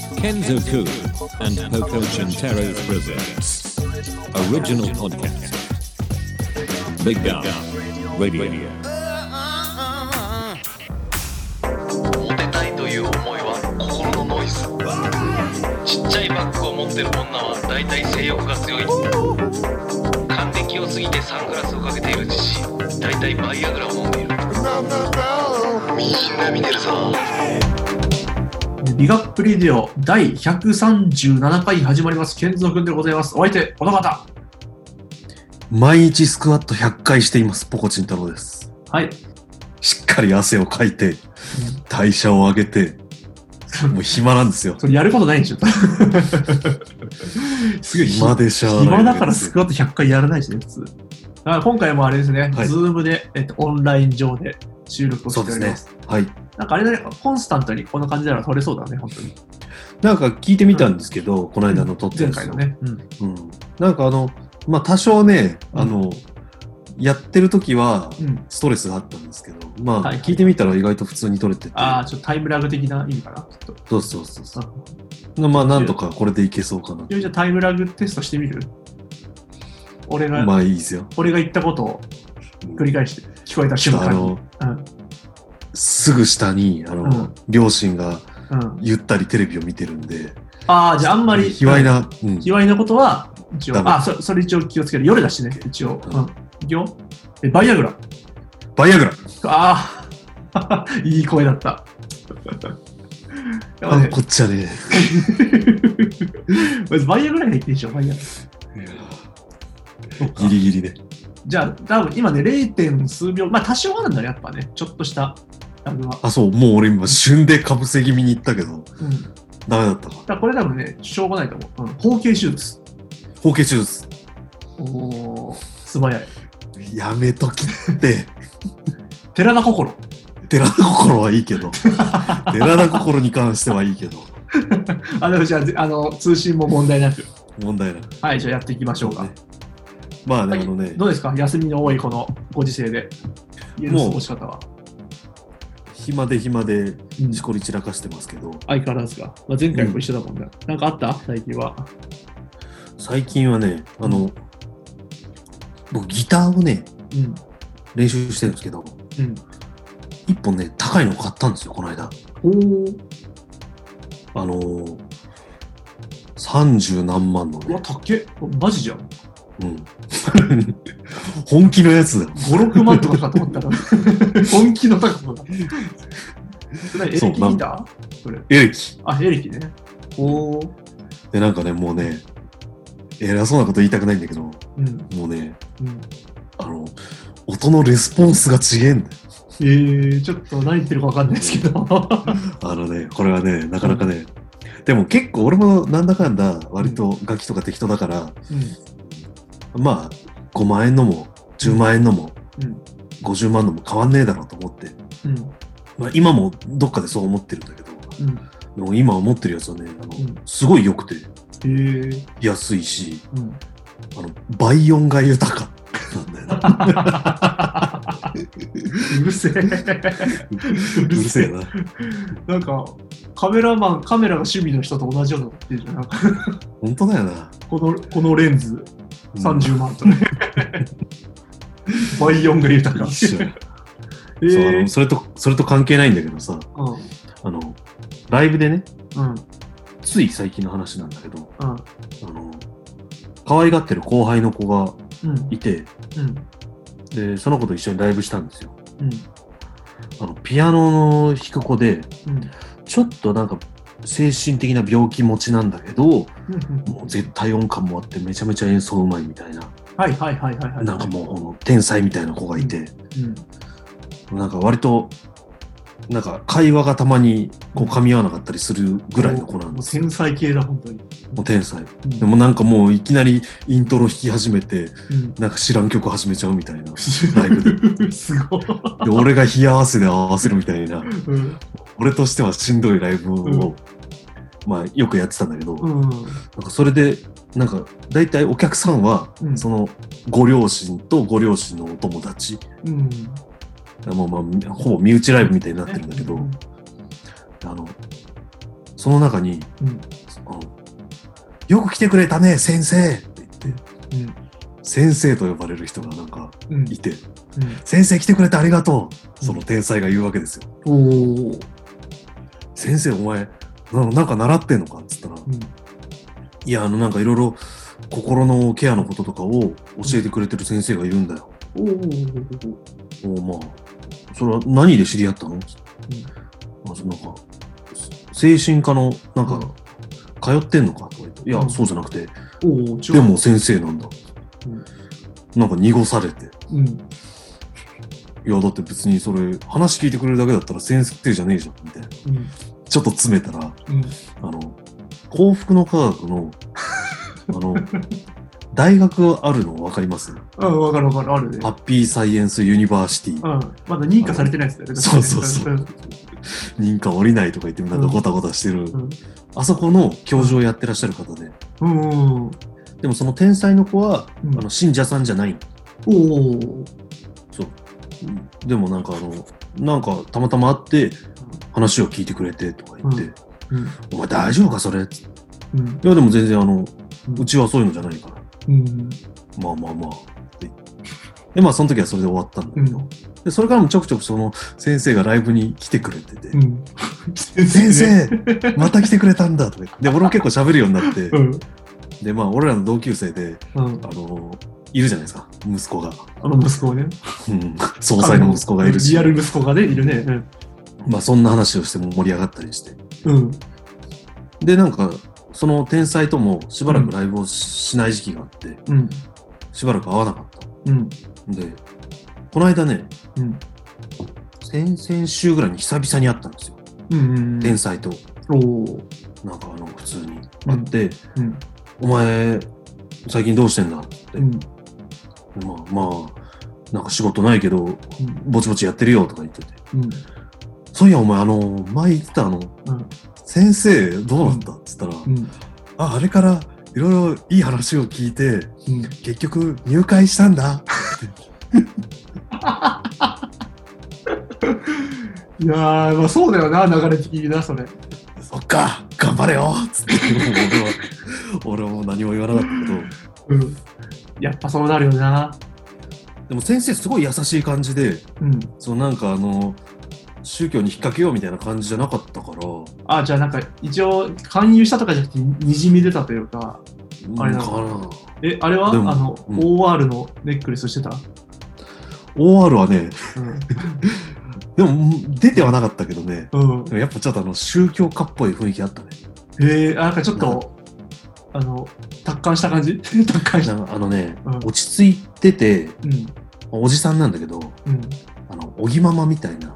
Kenzo Ku and Poco Chintero presents original podcast. Big Gun Radio. モテたいという思いは心のノイズちっちゃいバッグを持ってる女は大体性欲が強い還暦を過ぎてサングラスをかけている自身大体バイアグラを飲んでいるみんな見てるぞビガップレディオ第137回始まります。健三くんでございます。お相手、この方。毎日スクワット100回しています、ポコチン太郎です。はい。しっかり汗をかいて、代謝を上げて、もう暇なんですよ。それやることないんでしょ すごい暇でしゃ暇だからスクワット100回やらないしね、普通。今回もあれですね、はいズームで、えっと、オンライン上で収録をしそうですねております。。はい。なんかあれだね、コンスタントにこんな感じなら撮れそうだね、本当に。なんか聞いてみたんですけど、この間の撮って前る回のね。うん。うん。なんかあの、まあ多少ね、あの、やってる時はうん。ストレスがあったんですけど、まあはい聞いてみたら意外と普通に撮れてて、ああ、ちょっとタイムラグ的な意味かな、きっと。そうそうそうそうんう。まあなんとかこれでいけそうかな。じゃあタイムラグテストしてみる？俺が、まあいいですよ。俺が言ったことを繰り返して、聞こえた瞬間に。あの、うん。すぐ下に、あの、うん両親がうん。ゆったりテレビを見てるんで、ああ、じゃああんまり。卑猥な、うん、卑猥なことは、一応、あ、そそれ一応気をつける。夜だしね、一応。うんうん。いくよ。え、バイアグラ。バイアグラああ、いい声だった。あ、ねこっちはね。まずバイアグラが言っていいでしょ、バイア。ギリギリね。じゃあ、多分今ね、0. 点数秒、まあ多少あるんだね、やっぱね。ちょっとしたラグは。あ、そう、もう俺今、旬でかぶせ気味に行ったけど、うん。だダメだったわ。からこれ多分ね、しょうがないと思う。うん。包茎手術。包茎手術。おお、素早い。やめときって。寺田心。寺田心はいいけど。寺田心に関してはいいけど。あ、でもじゃあ、あの、通信も問題なく。問題なく。はい、じゃあやっていきましょうか。ねまあね、はいあのね、どうですか？休みの多いこのご時世で。家の過ごし方は。暇で暇でうんしこり散らかしてますけど、相変わらずか。まあ、前回も一緒だもんね。なんかあった？最近は。最近はね、あの、僕ギターをね、うん。練習してるんですけど、うん。一本ね、高いの買ったんですよ、この間。おお。あのー、30何万のうわ、ね、たっけマジじゃん。うん。本気のやつだよ。5、6万とかかと思ったら。本気の高さだ。エレキそうギター？それ。エレキ。あ、エレキね。おお。で、なんかね、もうね、偉そうなこと言いたくないんだけど、うん。もうね、うん。あの、音のレスポンスが違えんだよ。えー、ちょっと何言ってるかわかんないですけど。あのね、これはね、なかなかね、でも結構俺もなんだかんだ割と楽器とか適当だから、うん。まあ、5万円のも、10万円のも、うん。50万のも変わんねえだろうと思って、うん。まあ、今もどっかでそう思ってるんだけど、うん。でも今思ってるやつはね、あのうんすごい良くてえー。安いし、うん。あの倍音が豊かなんだよな。うるせえ。うるせえな。なんか、カメラマン、カメラが趣味の人と同じようなこと言ってるじゃん。本当だよな。この、このレンズうん30万とイオンが豊か。一緒やえそれと、それと関係ないんだけどさ、うん。あの、ライブでね、うん。つい最近の話なんだけど、うん。あの、可愛がってる後輩の子がうん。いて、うん。で、その子と一緒にライブしたんですよ。うん。あの、ピアノの弾く子で、うん。ちょっとなんか、精神的な病気持ちなんだけど、もう絶対音感もあってめちゃめちゃ演奏うまいみたいな、はいはいはいはいはい。なんかもう天才みたいな子がいて、うん。なんか割と、なんか会話がたまにこう噛み合わなかったりするぐらいの子なんです天才系だ、本当に。もう天才。うんでもなんかもういきなりイントロ弾き始めて、うん。なんか知らん曲始めちゃうみたいな。ライブで。すごい。で、俺が冷や汗で合わせるみたいな、うん。俺としてはしんどいライブを、うんまあよくやってたんだけど、うん。なんかそれで、なんか大体お客さんは、うん。そのご両親とご両親のお友達、うん。もうまあほぼ身内ライブみたいになってるんだけど、うん。あの、その中に、うん。あのよく来てくれたね、先生。って言って、うん。先生と呼ばれる人がなんかうん。いて、先生来てくれてありがとう。うん。その天才が言うわけですよ。先生、お前、ななんか習ってんのかっつったら、うん。いや、あの、なんかいろいろ心のケアのこととかを教えてくれてる先生がいるんだよ。おおまあ、それは何で知り合ったの、あそのなんか、精神科の、なんか、通ってんのか？とか言って、いや、うん。そうじゃなくて、でも先生なんだ。うん。なんか濁されて。うん。いや、だって別にそれ、話聞いてくれるだけだったら先生じゃねえじゃん、みたいな。うんちょっと詰めたら、うん。あの、幸福の科学の、あの、大学あるの分かります？うんわかるわかるあるね。ハッピーサイエンスユニバーシティ。うん。まだ認可されてないやつだよね。そうそうそう。うん。認可降りないとか言って、なんかゴタゴタしてる。うん。あそこの教授をやってらっしゃる方で。うん。うんでもその天才の子は、うん。あの信者さんじゃないの。おおそう。でもなんかあの、なんかたまたま会って、話を聞いてくれてとか言って、うん。お前大丈夫かそれ？いうん。やでも全然あの、うん。うちはそういうのじゃないから。うん。まあまあまあ。で、でまあその時はそれで終わったんだけど、うん。でそれからもちょくちょくその先生がライブに来てくれてて、うん。先生また来てくれたんだとかで、俺も結構喋るようになって、うん。で、まあ俺らの同級生で、うん。あの、いるじゃないですか、息子が。あの息子をね。うん、総裁の息子がいるし。リア、ル息子がねいるねまあそんな話をしても盛り上がったりして。うん。うんで、なんか、その天才ともしばらくライブをしない時期があって、うん。しばらく会わなかった。うん。で、この間ね、うん。先々週ぐらいに久々に会ったんですよ。うん天才と、なんかあの、普通に。会って、うん。お前、最近どうしてんだって、うん。まあまあ、なんか仕事ないけど、うん。ぼちぼちやってるよとか言ってて。うんそういや、お前、あの、前言ってたあの、うん。先生、どうなった？っつったら、うん。あ、あれから、いろいろいい話を聞いて、うん。結局、入会したんだ。いやーまあそうだよな流れ的になそれ。そっか、頑張れよ。つって、俺は、俺はもう何も言わなかったけど、うん。やっぱそうなるよな。でも先生、すごい優しい感じで、うん。そのなんかあの、宗教に引っ掛けようみたいな感じじゃなかったから、あじゃあなんか一応勧誘したとかじゃなくてにじみ出たというかあれなのかな。えあれは？あの、うん。OR のネックレスしてた？OR はね、でも出てはなかったけどね、うん、やっぱちょっとあの宗教家っぽい雰囲気あったね。えー、あなんかちょっと、あの、達観した感じ？達観した。あのね、うん。落ち着いてて、うん。おじさんなんだけど、うん。あの、おぎママみたいな、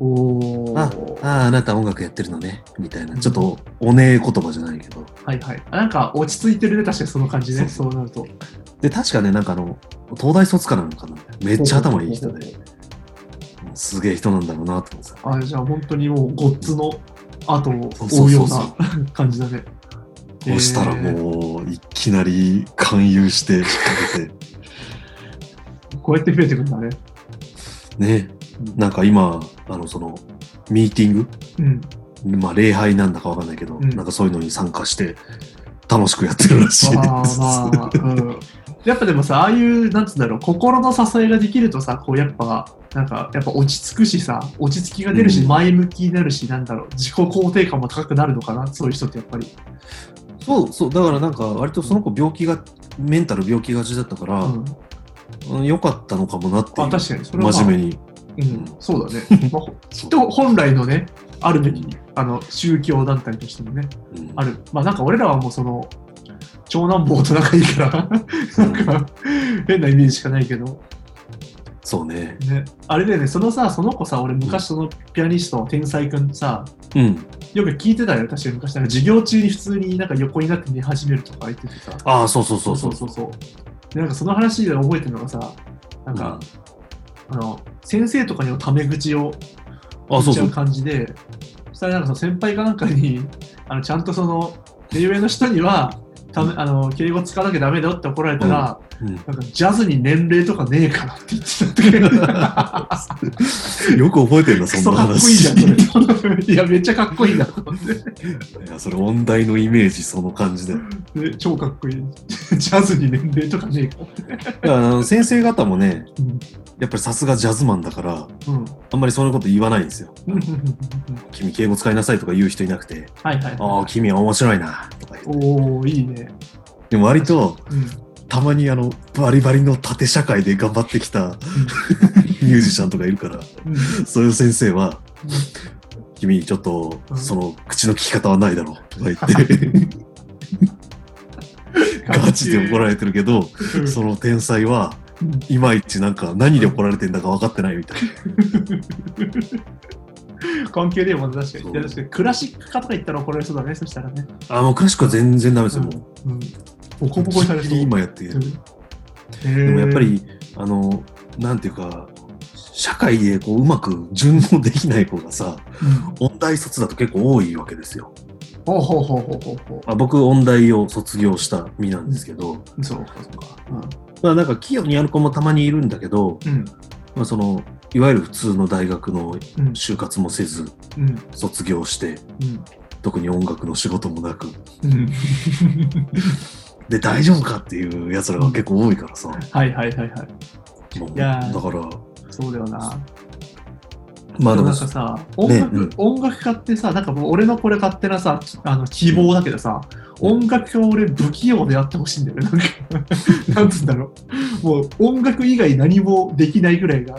おあー。あ、あなた音楽やってるのね、みたいな、ちょっとおねえ言葉じゃないけど。はいはい。あなんか落ち着いてるね、確かにその感じね。そそうなると。で、確かね、なんかあの、東大卒かなのかな。めっちゃ頭いい人で、すげえ人なんだろうなと思ってさ。あじゃあ本当にもうゴッツの後をそうそうな感じだね。そしたらもう、いきなり勧誘して引っ掛けて、こうやって増えてくるんだね。ね、なんか今、あの、その、ミーティング？うん。まあ、礼拝なんだかわかんないけど、うんなんかそういうのに参加して、楽しくやってるらしいです。まあまあ、うん。やっぱでもさ、ああいう、なんつうんだろう、心の支えができるとさ、こうやっぱ、なんか、やっぱ落ち着くしさ、落ち着きが出るし、うん前向きになるし、なんだろう、自己肯定感も高くなるのかな、そういう人ってやっぱり。そうそう、だからなんか、割とその子病気が、メンタル病気がちだったから、うん。うん良かったのかもなって確かに、それは、まあ、真面目に。うん、そうだね。まあ、きっと本来のね、あるべき、あの、宗教団体としてもね、うんある。まあなんか俺らはもうその、長男坊と仲いいから、なんか、変なイメージしかないけど、そうね。ね。あれだよね、そのさ、その子さ、俺昔そのピアニスト、天才くんさ、うん。よく聞いてたよ、確かに昔。なんか授業中に普通になんか横になって寝始めるとか言っててさ。ああ、そうそうそうそう。そうそう。で、なんかその話で覚えてるのがさ、なんか、あの、先生とかにもタメ口を言っちゃう。感じで、そしたらなんかその先輩かなんかに、あのちゃんとその、目上の人には、ためあの敬語使わなきゃダメだよって怒られたら、うんなんかジャズに年齢とかねえかなって言ってた。よく覚えてるな、そんなかっこいいじゃ話。ん。いや、めっちゃかっこいいなと思って。いや、それ音大のイメージ、その感じで。で超かっこいい。ジャズに年齢とかねえかって。あの先生方もね、うんやっぱりさすがジャズマンだから、うん。あんまりそんなこと言わないんですよ。君、敬語使いなさいとか言う人いなくて、はいはいああ、はい。君は面白いな、とか言って。おー、いいね。でも割と、うん。たまにあの、バリバリの縦社会で頑張ってきたミュージシャンとかいるから、うんそういう先生は、君、ちょっとう、んその、口の利き方はないだろ、とか言って、ガチで怒られてるけど、うんその天才は、うんいまいちなんか何で怒られてんだか分かってないみたい関係ねえもんね確かに。確かにクラシック科とか言ったら怒られそうだね、そしたらね。な。あ、もうクラシックは全然ダメですよ、もう。うん。ボコボコにされそう。今やってる。うんでもやっぱ、り、あの、なんていうか、社会でこううまく順応できない子がさ、へー音大卒だと結構多いわけですよ。うん、ほうほうほうほうほうほあ僕、音大を卒業した身なんですけど、う。そうか、そうか。まあなんか器用にやる子もたまにいるんだけど、うん。まあその、いわゆる普通の大学のうん。就活もせず、うん。卒業して、うん。特に音楽の仕事もなく、うん。で、大丈夫かっていう奴らが結構多いからさ、はいはいはいはい。もういだから、そうだよな。まあでもなんかさ、音楽、うん音楽家ってさ、なんかもう俺のこれ勝手なさ、あの希望だけどさ、音楽家は俺不器用でやってほしいんだよね。なんか、なんつうんだろう。もう音楽以外何もできないぐらいが、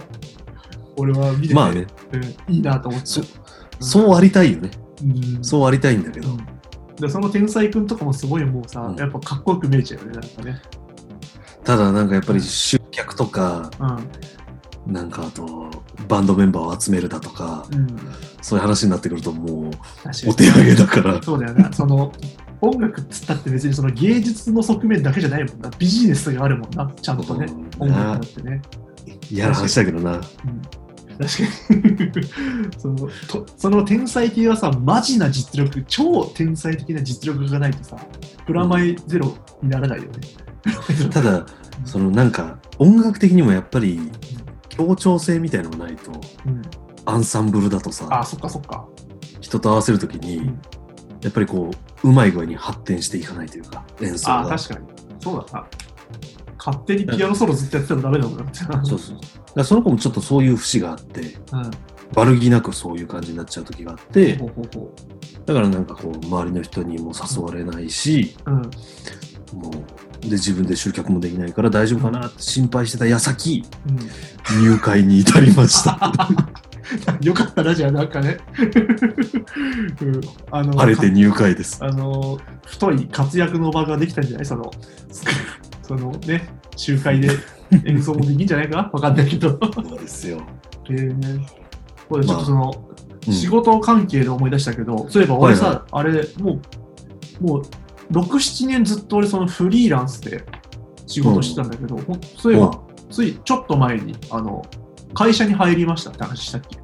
俺は見てて、まあね、うんいいなと思って。そそうありたいよね。うんそうありたいんだけど、うんでその天才くんとかもすごいもうさ、うんやっぱかっこよく見えちゃうよね、なんかね。ただなんかやっぱり集客とか、うん。なんかあと、バンドメンバーを集めるだとか、うん。そういう話になってくるともう、お手上げだから、そうだよな。その、音楽っつったって別にその芸術の側面だけじゃないもんな。ビジネスとかあるもんな。ちゃんとね。うん音楽だってね。嫌な話だけどな。うん確かに そのとその天才系はさ、マジな実力、超天才的な実力がないとさ、プラマイゼロにならないよね。ただ、そのなんか、音楽的にもやっぱり、協調性みたいのがないと、うん、アンサンブルだとあ、さ、そっかそっか。人と合わせるときにうん、やっぱりこう、うまい具合に発展していかないというか、演奏あ、が。確かに。そうだな。勝手にピアノソロずっとやってたらダメだもんな。そうそう。だその子もちょっとそういう節があって、うん。悪気なくそういう感じになっちゃう時があってだからなんかこう、周りの人にも誘われないし、う。うん。もう、で、自分で集客もできないから大丈夫かなって心配してた矢先、うん入会に至りました。よかったな、じゃあ、なんかね。うんあの晴れて入会です。あの、太い活躍の場ができたんじゃない？その、そのね、集会で演奏もできんじゃないか？わかんないけど。そうですよ。えー、これちょっとその、うん仕事関係で思い出したけど、そういえば俺さ、はいはあれ、もう、もう、6、7年ずっと俺そのフリーランスで仕事してたんだけど、ほんそういえば、ついちょっと前に、あの、会社に入りましたって話したっけ？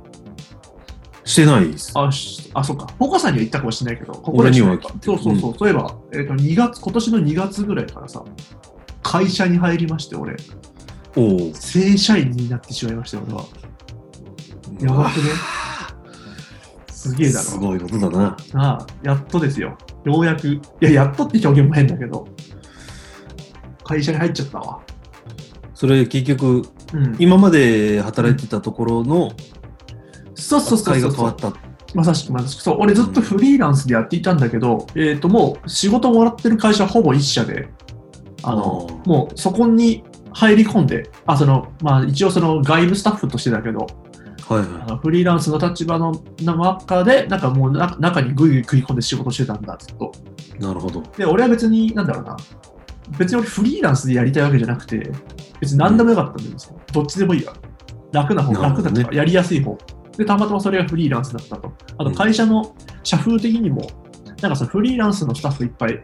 してないです。あ、しあ、そうか。ポカさんには言ったかもしれないけど、こ俺にはしないかそうそうそう。そういえば、えっ、と、2月、今年の2月ぐらいからさ、会社に入りまして、俺、おお。正社員になってしまいました、俺は。やばくね？すげえだろ。すごいことだな。ああ、やっとですよ。ようやく。いや、やっとって表現も変だけど、会社に入っちゃったわ。それ結局、うん。今まで働いてたところのそうそうそうが変わった。まさしくまさしく。そう、俺ずっとフリーランスでやっていたんだけど、えっ、と、もう仕事もらってる会社はほぼ一社で、あのもうそこに入り込んで、あ、その、まあ一応その外部スタッフとしてだけど、はいあはのフリーランスの立場の中で、なんかもうな中にぐいぐい食い込んで仕事してたんだ、ずっと。い。なるほど。で、俺は別に、なんだろうな、別に俺フリーランスでやりたいわけじゃなくて、別に何でもよかったんですよ。どっちでもいいわ。楽な方、な楽だとか、やりやすい方。で、たまたまそれがフリーランスだったと。あと、うん会社の社風的にも、なんかそのフリーランスのスタッフいっぱい、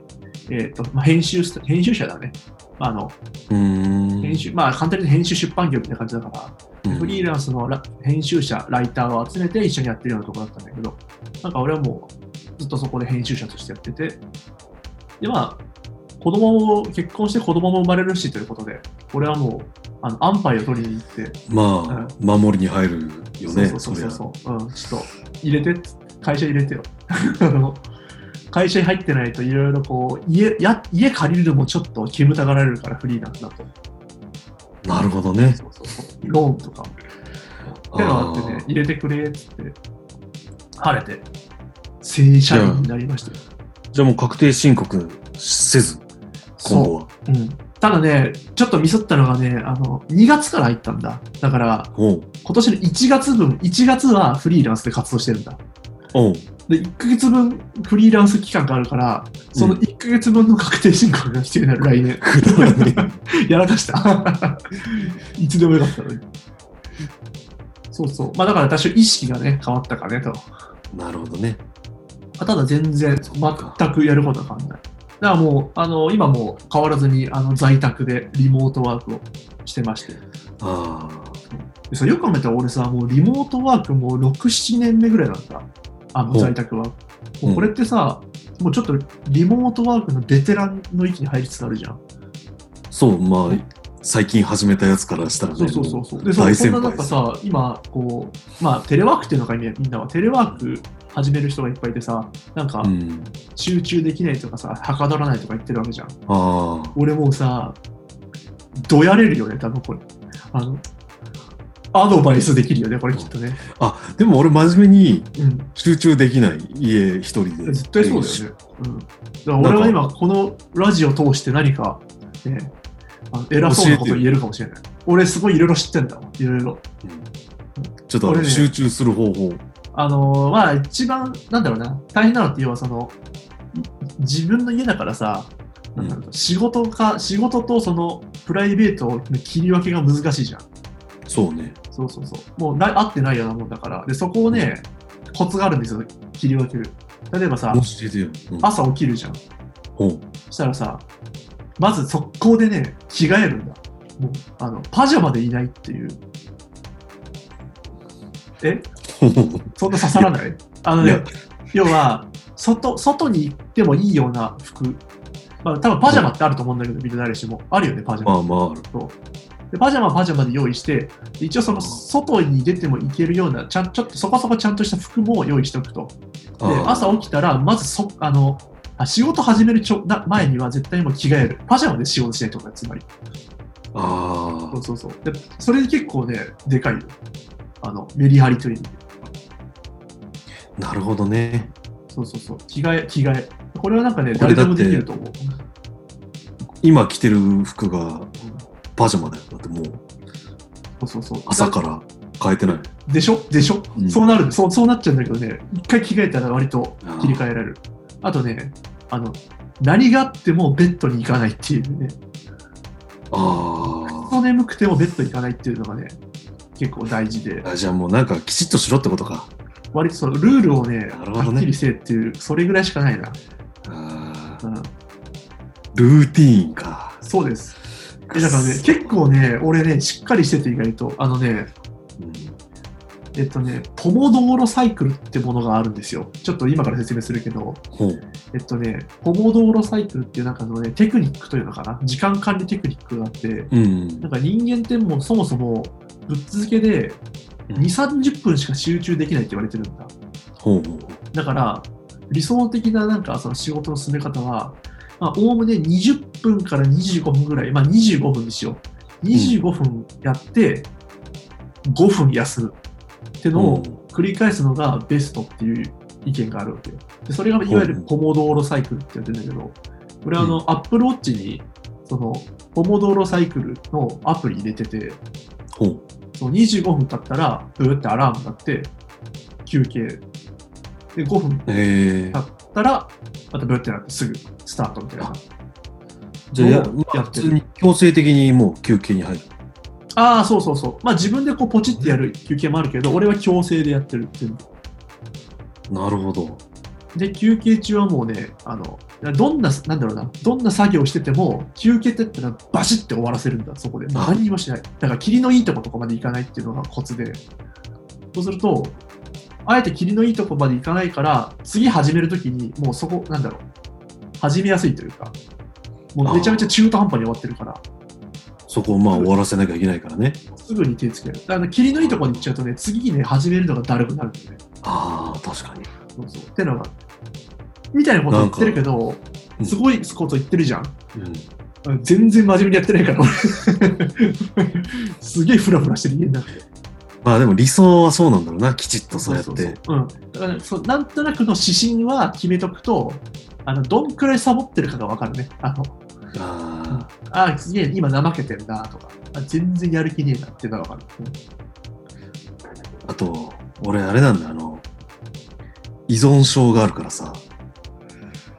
えっ、と、まあ、編集編集者だね。あの、うーん。編集、まあ、簡単に言うと編集出版業みたいな感じだから、うんフリーランスのラ編集者、ライターを集めて一緒にやってるようなところだったんだけど、なんか俺はもうずっとそこで編集者としてやってて、で、まあ、子供を、結婚して子供も生まれるしということで、俺はもう、あの、安牌を取りに行って、まあ、守りに入るよね、そうそうそうそう、うん、ちょっと入れて会社入れてよ。会社に入ってないといろいろこう家や、家借りるのもちょっと煙たがられるから、フリーランスだと。なるほどね。そうそうそうローンとか。ってのがあってね、入れてくれっつって、晴れて、正社員になりましたよ。じゃあもう確定申告せず、今後は。うん。ただね、ちょっとミスったのがね、あの、2月から入ったんだ。だから、今年の1月分、1月はフリーランスで活動してるんだ。で、1ヶ月分フリーランス期間があるから、その1ヶ月分の確定申告が必要になる、来年。やらかした。いつでもよかったのに。そうそう。まあだから多少意識がね、変わったかねと。えなるほどね。あただ全然、全くやることは変わんない。だからもう、あの、今も変わらずに、あの、在宅でリモートワークをしてまして。あでさよく考えたら俺さ、もうリモートワークもう6、7年目ぐらいだった。あの、在宅は。もうこれってさ、もうちょっとリモートワークのベテランの域に入りつつあるじゃん。あ、そう、まあ、最近始めたやつからしたらね、そうそうそうそう。で、そそんなさ、今、こう、まあ、テレワークっていうのか、みんなは、テレワーク始める人がいっぱいいてさ、なんかう、ん。集中できないとかさ、はかどらないとか言ってるわけじゃん。ああ、俺もうさ、どやれるよね、多分これ。あの、アドバイスできるよね、これきっとね。あ、でも俺真面目にうん。集中できない家一人で。絶対そうだよね。うん。だから俺は今、このラジオを通して何か、ね、あの偉そうなこと言えるかもしれない。俺すごいいろいろ知ってんだわ、いろいろ。うんちょっと集中する方法。あのーまあ一番、なんだろうな、大変なのって要はその、い自分の家だからさ、なんだろう仕事か、仕事とそのプライベートの切り分けが難しいじゃん。そうね。そうそうそう。もうな合ってないようなもんだから。で、そこをね、コツがあるんですよ、切り分ける。例えばさ。うん朝起きるじゃん。そしたらさ、まず速攻でね、着替えるんだ。もう、あの、パジャマでいないっていう。え？そんな刺さらない？あのね要は、外、外に行ってもいいような服。まあ、多分パジャマってあると思うんだけど、みんな誰しも。あるよね、パジャマ。まあまあある。でパジャマはパジャマで用意して、で一応その外に出てもいけるような、ちゃんちょっとそこそこちゃんとした服も用意しておくと。で、あー朝起きたら、まずそ、あの、あ仕事始めるちょな前には絶対にもう着替える。パジャマで仕事しないとか、つまり。あそうそうそう。で、それで結構ね、でかいよ。あの、メリハリという意味で。あ、なるほどね。そうそうそう。着替え、着替え。これはなんかね、誰でもできると思う。今着てる服がパジャマだよ。だってもうそうそうそう。朝から変えてない。でしょ？でしょ、うんそうなるそう。そうなっちゃうんだけどね、一回着替えたら割と切り替えられる。あとね、あの、何があってもベッドに行かないっていうね、あそう眠くてもベッドに行かないっていうのがね、結構大事でー、あ。じゃあもうなんかきちっとしろってことか。割とそのルールをね、なるほどねはっきりせえっていう、それぐらいしかないな。あーうん、ルーティーンか。そうです。えだからね、結構ね、俺ね、しっかりしてて意外と、あのね、うん。えっとね、ポモドーロサイクルってものがあるんですよ。ちょっと今から説明するけど、ほう。えっとね、ポモドーロサイクルっていう中のね、テクニックというのかな、時間管理テクニックがあって、うん。なんか人間ってもうそもそもぶっ続けでうん。2、30分しか集中できないって言われてるんだ。だから、理想的ななんかその仕事の進め方は、まあ、おおむね20分から25分ぐらい、まあ25分にしよう。25分やって、5分休むってのを繰り返すのがベストっていう意見があるわけよ。でそれがいわゆるポモドーロサイクルって言ってるんだけど、これはあの、アップルウォッチに、その、ポモドーロサイクルのアプリ入れてて。その25分経ったら、ブーってアラームが鳴って、休憩。で、5分えー経ったら、またブーってなってすぐスタートみたいな。じゃあや、やってる？普通に強制的にもう休憩に入る。ああ、そうそうそう。まあ自分でこうポチってやる休憩もあるけど、俺は強制でやってるっていうなるほど。で、休憩中はもうね、あの、どんな、なんだろうな、どんな作業をしてても、休憩って言ったらバシッて終わらせるんだ、そこで。あ何にもしない。だから、霧のいいとことかまで行かないっていうのがコツで。そうすると、あえて霧のいいとこまで行かないから、次始めるときに、もうそこ、なんだろう、始めやすいというか、もうめちゃめちゃ中途半端に終わってるから、そこをまあ終わらせなきゃいけないからね。すぐに手つける。あの、霧のいいところに行っちゃうとね、次にね、始めるのがだるくなるんだよね。ああ、確かに。そうそう。ってのが、みたいなこと言ってるけどう、んすごいこと言ってるじゃん。うん。全然真面目にやってないから、俺 すげえフラフラしてる家になって。まあでも理想はそうなんだろうな、きちっとそうやって。そうそうそううん。だからそう、なんとなくの指針は決めとくと、あの、どんくらいサボってるかがわかるね。あの、ああ、すげえ、今怠けてるなとか、あ全然やる気ねえなっていうのがわかる。うんあ、あと、俺あれなんだ、あの、依存症があるからさ、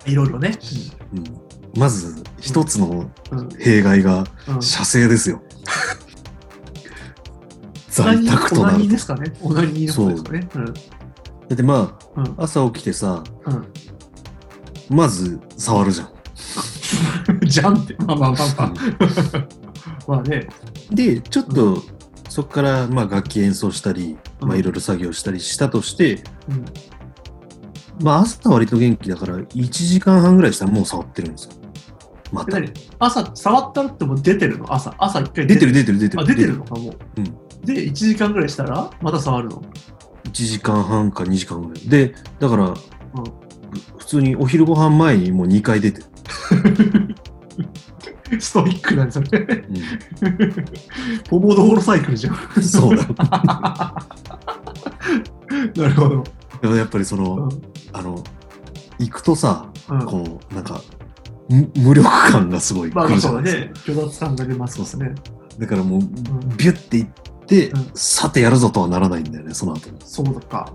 いろいろね。うん、まず一つのうん。うん。弊害がうん射精ですよ。在宅となると。ニーですかね。オナニーですかね。うん。だってまうん。あ、朝起きてさ、うん。まず触るじゃん。じゃんって。まあまあまあまあ。まあね。で、ちょっと、そこからまあ楽器演奏したり、うんまあいろいろ作業したりしたとして、うん。まあ朝は割と元気だから、1時間半ぐらいしたらもう触ってるんですよ。また。朝、触ったってもう出てるの？朝。朝一回出てる出てる出てる。あ、出てるのかもう。うんで、1時間ぐらいしたら、また触るの？1時間半か2時間ぐらい。で、だから、うん普通にお昼ご飯前にもう2回出てる。ストイックなんですよね。うポモドーロサイクルじゃん。ん、そうだ。なるほど。でもやっぱりその、うんあの、行くとさ、うんこう、なんか、む無力感がすごい来まあまあるじゃないですか。そうだね。虚脱感が出ますからね。だからもう、んビュッて行って、うんさてやるぞとはならないんだよね、その後に。そうだか。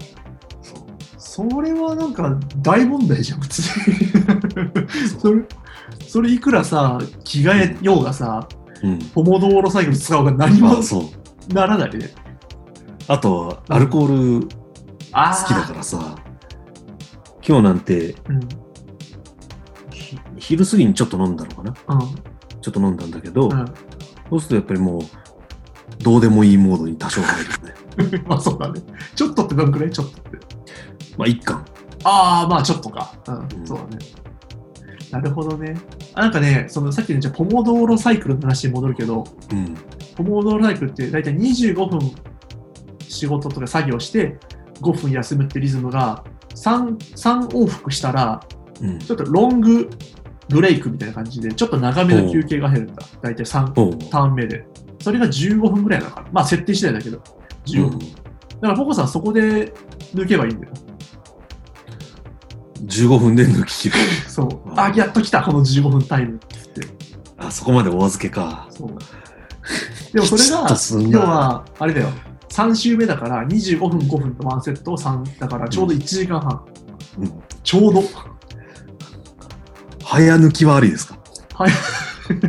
それはなんか大問題じゃん、普通に。それ、それいくらさ、着替えようがさ、うん。ポモドーロサイクル使おうが何も。ならないね。あと、アルコール好あきだからさ、今日なんて、ら。うん。ひ昼過ぎにちょっと飲んだのかな？うん。ちょっと飲んだんだけど、うん。そうするとやっぱりもう、どうでもいいモードに多少入るよね。まあそうだね。ちょっとってどんくらい？ちょっとって。まあ一貫。ああ、まあちょっとか。うん、うんそうだね。なるほどね。あなんかね、そのさっきのじゃあポモドーロサイクルの話に戻るけど、うん。ポモドーロサイクルって大体25分仕事とか作業して5分休むってリズムが 3, 3往復したら、うん。ちょっとロングブレイクみたいな感じで、ちょっと長めの休憩が入るんだ。大体3おうターン目で。それが15分ぐらいなのかな。まあ設定次第だけど、15分。うんだから、ポコさんそこで抜けばいいんだよ。15分で抜き切る。そう。あ、やっと来た、この15分タイムって言って。あ、そこまでお預けか。そう。でもそれがとすん、な要は、あれだよ。3週目だから25分5分とワンセットを3だからちょうど1時間半。うん。ちょうど。早抜きはありですか？はい。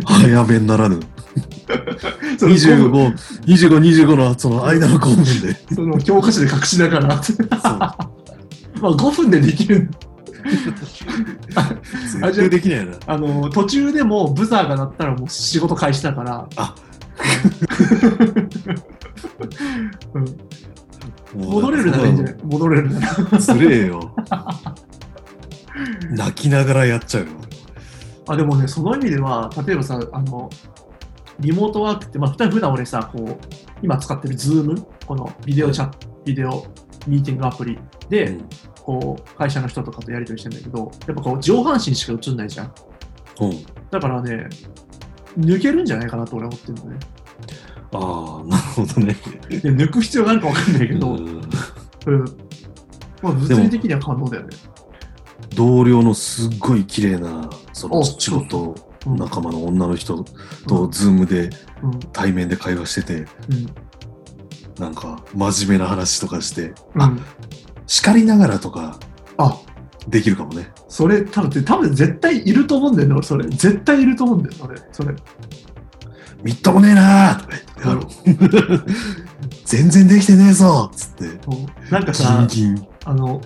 早めにならぬ。その25、25、25のその間の5分で。その教科書で隠しながら。まあ5分でできる。絶対できないな。あの、途中でもブザーが鳴ったらもう仕事開始だから。あ戻れるならいいんじゃない？戻れるなら。つれえよ。泣きながらやっちゃうよ。あでもね、その意味では、例えばさ、あの、リモートワークって、まあ、普段俺さ、こう、今使ってる Zoom、このビデオチャット、ビデオミーティングアプリで、うんこう、会社の人とかとやり取りしてんだけど、やっぱこう、上半身しか映んないじゃん。うん。だからね、抜けるんじゃないかなと俺は思ってるのね。ああ、なるほどね。で抜く必要があるか分かんないけど、うんうん。まあ、物理的には可能だよね。同僚のすっごい綺麗なそのお仕事うん仲間の女の人とズームでうん。対面で会話しててうん。なんか真面目な話とかしてあうん。叱りながらとかあ、できるかもねそれ多分、多分絶対いると思うんだよね、俺それ。絶対いると思うんだよ、それ。それ。みっともねえなーとか言ってあの全然できてねえぞっつってなんかギさあの、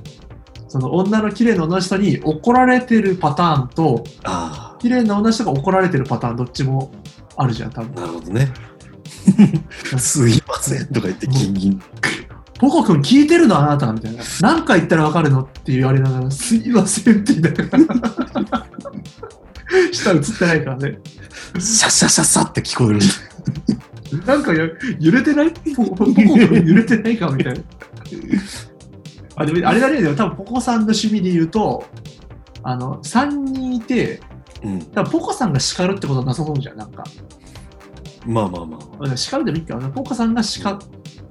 その女の綺麗な女の人に怒られてるパターンと、あ綺麗な女の人が怒られてるパターン、どっちもあるじゃん、多あ分。なるほどね すいませんとか言ってギンギンポコ君聞いてるのあなたみたいな。何回言ったらわかるのって言われながら、すいませんって言いながら。下映ってないからね。シャッシャッシャッシって聞こえる。なんかや揺れてない？ポコポコ揺れてないかみたいな。あでもあれだね、でも多分ポコさんの趣味で言うと、あの、3人いて、うん。多分ポコさんが叱るってことはなさそうじゃん、なんか。まあまあまあ。あ叱るでもいいかな。ポコさんが叱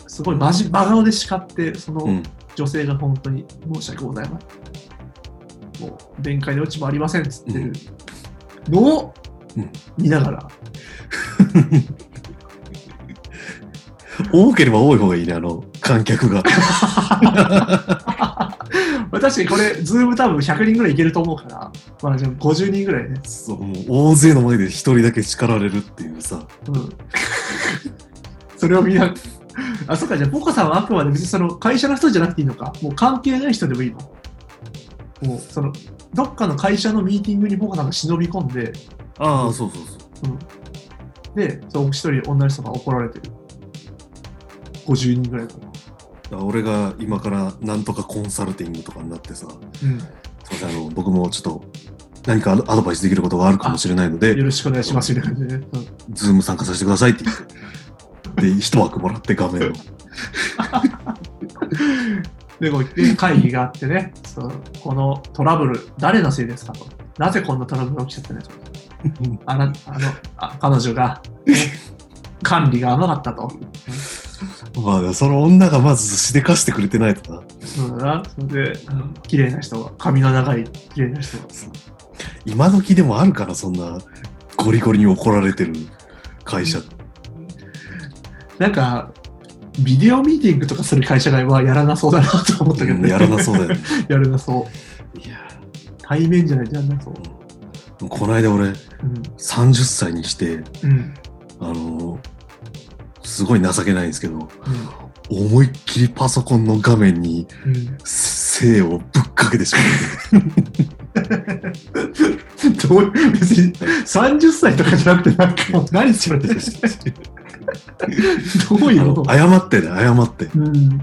すごい真じ真顔で叱って、そのうん。女性が本当に申し訳ございません。もう、弁解のうちもありませんっつってるのをうん見ながら、多ければ多い方がいいね、あの、観客が。まあ確かにこれ、ズーム多分100人ぐらいいけると思うから、まあじゃあ50人ぐらいね。そう、もう大勢の前で一人だけ叱られるっていうさ。うん。それを見なあ、そっか、じゃあ、ポコさんはあくまで別にその会社の人じゃなくていいのか。もう関係ない人でもいいの。もう、その、どっかの会社のミーティングにポコさんが忍び込んで、ああ、そうそうそう。うん。で、そう、一人女の人が怒られてる。50人ぐらいかな。俺が今からなんとかコンサルティングとかになってさ、すうん。いません、あの、僕もちょっと何かアドバイスできることがあるかもしれないので、よろしくお願いしますみたいな感じでね。うんズーム参加させてくださいって言って。で、一枠もらって画面を。で、こうで会議があってね、そうこのトラブル、誰のせいですかと。なぜこんなトラブルが起きちゃったねと。あなあのあ彼女が、ね管理が甘かったと。まあ、その女がまずしでかしてくれてないとな。そうだな。それで、うん綺麗な人が、髪の長い綺麗な人が。今時でもあるから、そんなゴリゴリに怒られてる会社。なんか、ビデオミーティングとかする会社がはやらなそうだなと思ったけどね。うんやらなそうだよね。やらなそう。いや対面じゃないとやらなそう。ーこの間俺、うん。30歳にして、うん。あのーすごい情けないんですけど、うん。思いっきりパソコンの画面にうん精をぶっかけてしまって。どう別に30歳とかじゃなくて、なんか、何それどういうこと？謝ってね、謝って。うん。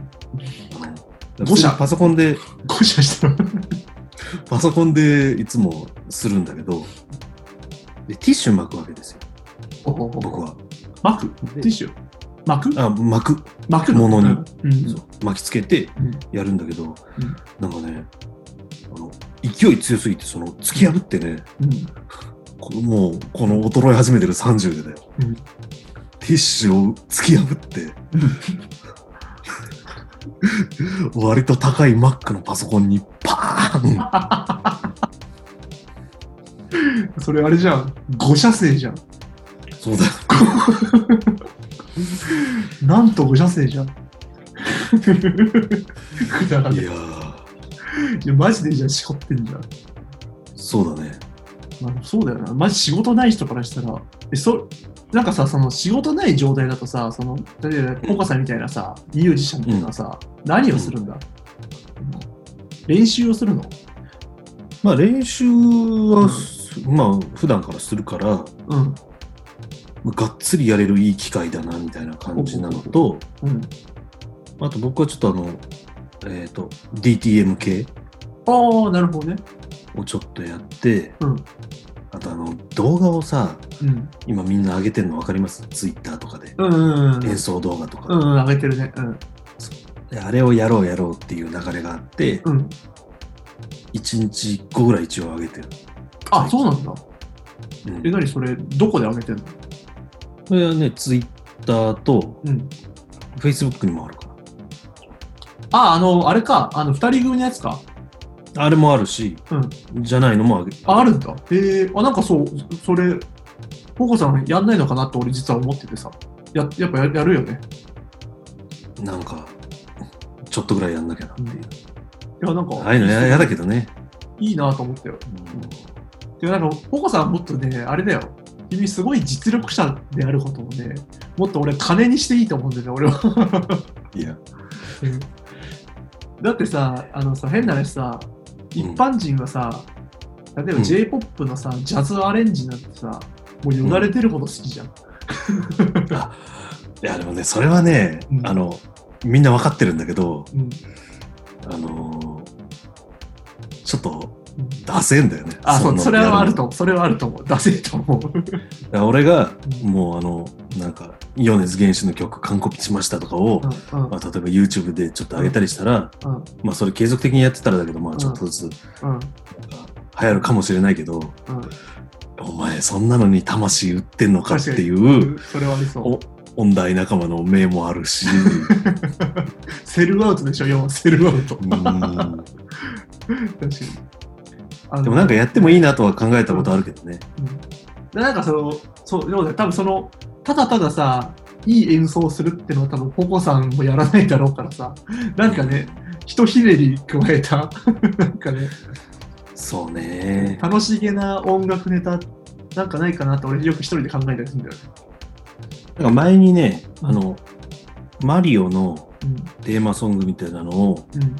誤射パソコンで、誤射したの。パソコンでいつもするんだけど、でティッシュ巻くわけですよ、僕は。巻く？ティッシュ？巻く？あ、巻く、巻くの？物に。巻きつけてうん。やるんだけど、うん。なんかね、あの、勢い強すぎて、その、突き破ってね、うん。このもう、この衰え始めてる30でだよ。うん。ティッシュを突き破って、割と高い Mac のパソコンにパーン！それあれじゃん。誤射精じゃん。そうだよ。なんと誤射精じゃん。くだらないいやー、やマジでじゃあしこってんじゃん。そうだね。まあ、そうだよな。マジ仕事ない人からしたら、えそなんかさ、その仕事ない状態だとさ、その例えばポカさんみたいなさ、ミュージシャンみたいなさ、何をするんだ、練習をするの？まあ練習は、まあ普段からするから、うん。がっつりやれるいい機会だなみたいな感じなのと、うん。あと僕はちょっとあの、えっ、と、DTM 系ああ、なるほどね。をちょっとやって、うんあとあの、動画をさ、うん。今みんな上げてるの分かります ?Twitter とかで。うんうんうん。演奏動画とか、うんうん、上げてるね。うん。であれをやろうやろうっていう流れがあって、うん。1日1個ぐらい一応上げてる。あ、そうなんだ。うんえ、何それ、どこで上げてんの？これはね、Twitter とうん。Facebook にもあるかあ、あの、あれか。あの、二人組のやつか。ら。あれもあるし、うん。じゃないのもあげあ、あるんだ。えー、あ、なんかそう、それ、ポコさんやんないのかなって俺実は思っててさ。ややっぱややるよね。なんか、ちょっとぐらいやんなきゃなっていう。いや、なんか、ああいうのややだけどね。いいなと思ったよ。で、なんか、ポコさんはもっとね、あれだよ。君すごい実力者であることをね、もっと俺金にしていいと思うんだよね、俺は。いや、だってさ、あのさ、変な話さ、一般人はさ、例えばうん J-POP のさ、ジャズアレンジなんてさ、もうよだれてるほど好きじゃん。いやでもね、それはね、うんあの、みんな分かってるんだけど、うん。あのーちょっと出せんだよね。あ、そそれはあるやと思う。それはあると思う。出せると思う。俺が、もうあの、なんか、米津玄師の曲完コピしましたとかを、うんうんまあ、例えば YouTube でちょっと上げたりしたら、うんまあそれ継続的にやってたらだけど、まあちょっとずつうん流行るかもしれないけど、うんお前そんなのに魂売ってんのかっていう、それはありそう。お音大仲間の目もあるし、セルアウトでしょ、要はセルアウト。うん 確かに。でもなんかやってもいいなとは考えたことあるけどね。でなんかその、そう、要は多分その、ただたださ、いい演奏するっていうのは多分ポコさんもやらないだろうからさ、なんかね、ひとひねり加えた、なんかね、そうね。楽しげな音楽ネタ、なんかないかなって俺よく一人で考えたりするんだよね。なんか前にね、あの、マリオのうん。テーマソングみたいなのを、うん。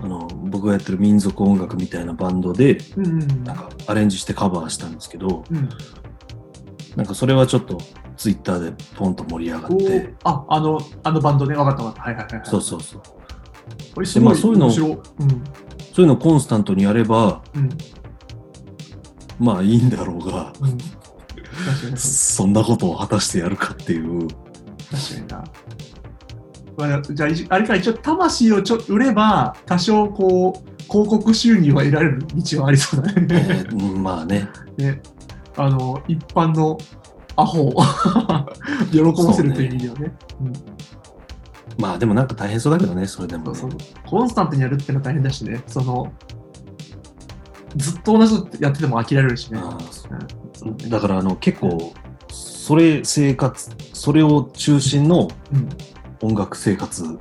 あの僕がやってる民族音楽みたいなバンドで、うんうんなんかアレンジしてカバーしたんですけど、うん。なんかそれはちょっとツイッターでポンと盛り上がって、あ、あの、あのバンドね、わかったわかった。はいはいはいはい。そうそうそう。これすまあそういうのうん。そういうのをコンスタントにやれば、うん。まあいいんだろうが、そんなことを果たしてやるかっていう。確かにな。まあ、じゃあ、いあれか、一応、魂をちょ売れば、多少、こう、広告収入は得られる道はありそうだえね。ーうんまあね。ね。あの、一般のアホを 喜ばせるという意味ではね。まあでもなんか大変そうだけどね、それでもね。コンスタントにやるってのは大変だしね。その、ずっと同じことやってても飽きられるしね。あうんーだからあの結構、それ生活、それを中心のうん。音楽生活に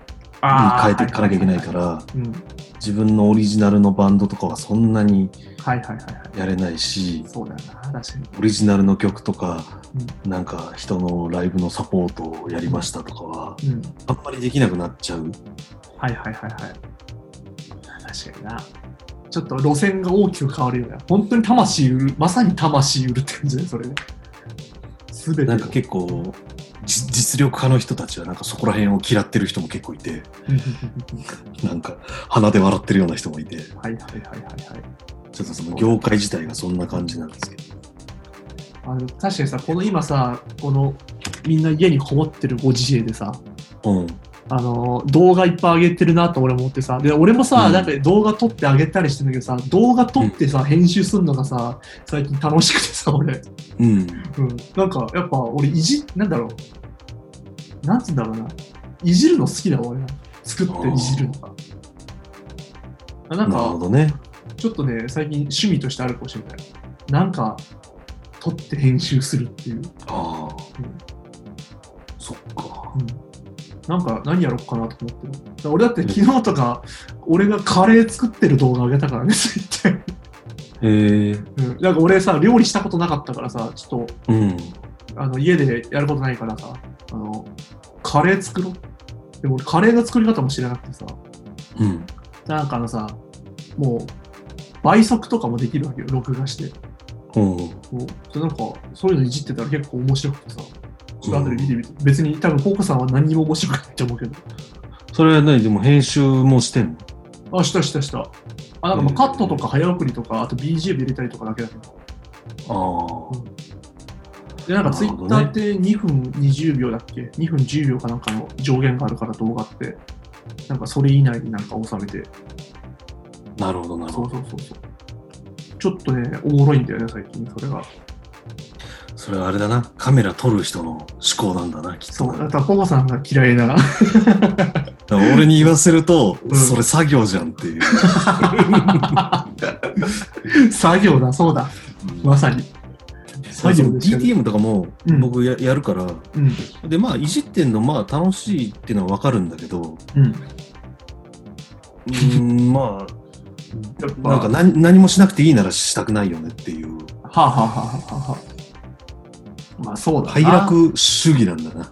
変えていかなきゃいけないから、うん。自分のオリジナルのバンドとかはそんなに。やれないし。オリジナルの曲とか、なんか人のライブのサポートをやりましたとかは、うん。あんまりできなくなっちゃう。はいはいはいはい。確かにな。ちょっと路線が大きく変わるよね。本当に魂売る、まさに魂売るって感じだね、それね。すべてを。なんか結構、じ実力派の人たちはなんかそこら辺を嫌ってる人も結構いて、なんか鼻で笑ってるような人もいて、はいはいはいはいはい。ちょっとその業界自体がそんな感じなんですけど。あの確かにさ、この今さ、このみんな家にこもってるご時世でさ、うん。あの動画いっぱい上げてるなと俺思ってさ、で俺もさ、うん。なんか動画撮ってあげたりしてんだけどさ、動画撮ってさ、編集するのがさ、最近楽しくてさ、俺。うん。うん、なんかやっぱ俺いじなんだろう。なんつうんだろうな。いじるの好きだわ俺。な作っていじるのが。あなんなるほかどね。ちょっとね最近趣味としてあるかもしれない。なんか撮って編集するっていう、ああ、うん。そっか。なんか何やろうかなと思ってる俺だって 昨日とか俺がカレー作ってる動画上げたからね ツイッターへえ。うん、なんか俺さ料理したことなかったからさちょっとうん。あの家でやることないからさ、あの、カレー作ろう。でも俺カレーの作り方も知らなくてさ、うん。なんかあのさ、もう倍速とかもできるわけよ、録画して。うん。もうでなんかそういうのいじってたら結構面白くてさ、ちょっと後で見てみて、別に多分ココさんは何にも面白くないと思うけど。それは何でも編集もしてんの？あ、したしたした。あ、なんかまあカットとか早送りとか、あと BGM 入れたりとかだけだけど。ああ。で、なんかツイッターって2分20秒だっけ ?2 分10秒かなんかの上限があるから動画って、なんかそれ以内になんか収めて、なるほど、なるそほど。うそうそうそう。ちょっとね、おもろいんだよね、最近、それが。それはあれだな。カメラ撮る人の思考なんだな、きっとそう、な。だから、ポコさんが嫌いな。俺に言わせると、うんそれ作業じゃんっていう。作業だ、そうだ、まさに。作業で DTM とかもうん僕や,、やるから、うん。で、まあ、いじってんの、まあ、楽しいっていうのはわかるんだけど、うん。まあ、なんか何何もしなくていいならしたくないよねっていう、はあ、はあはあはあはあ、まあそうだな。快楽主義なんだな。